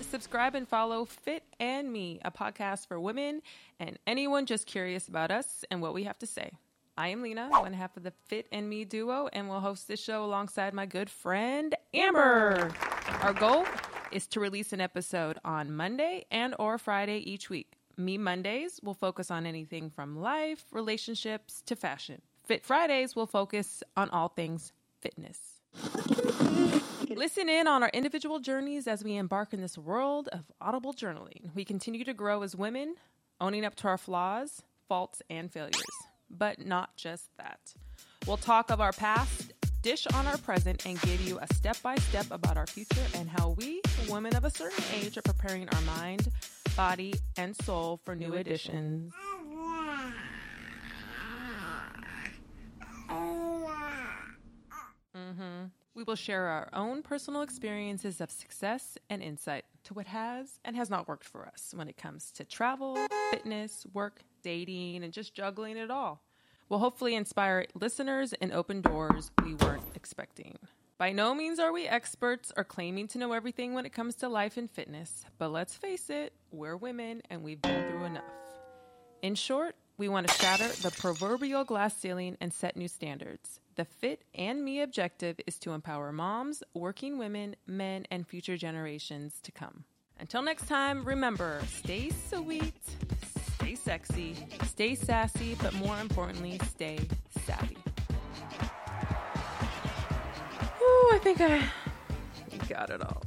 subscribe and follow Fit and Me, a podcast for women and anyone just curious about us and what we have to say. I am Lena, one half of the Fit and Me duo, and will host this show alongside my good friend Amber. Our goal is to release an episode on Monday and or Friday each week. Me Mondays will focus on anything from life, relationships to fashion. Fit Fridays will focus on all things fitness. Listen in on our individual journeys as we embark in this world of audible journaling. We continue to grow as women, owning up to our flaws, faults, and failures. But not just that. We'll talk of our past, dish on our present, and give you a step by step about our future and how we, women of a certain age, are preparing our mind, body, and soul for new additions. Mm-hmm. We will share our own personal experiences of success and insight to what has and has not worked for us when it comes to travel, fitness, work, dating, and just juggling it all. We'll hopefully inspire listeners and open doors we weren't expecting. By no means are we experts or claiming to know everything when it comes to life and fitness, but let's face it, we're women and we've been through enough. In short, we want to shatter the proverbial glass ceiling and set new standards. The Fit and Me objective is to empower moms, working women, men, and future generations to come. Until next time, remember stay sweet, stay sexy, stay sassy, but more importantly, stay savvy. Ooh, I think I got it all.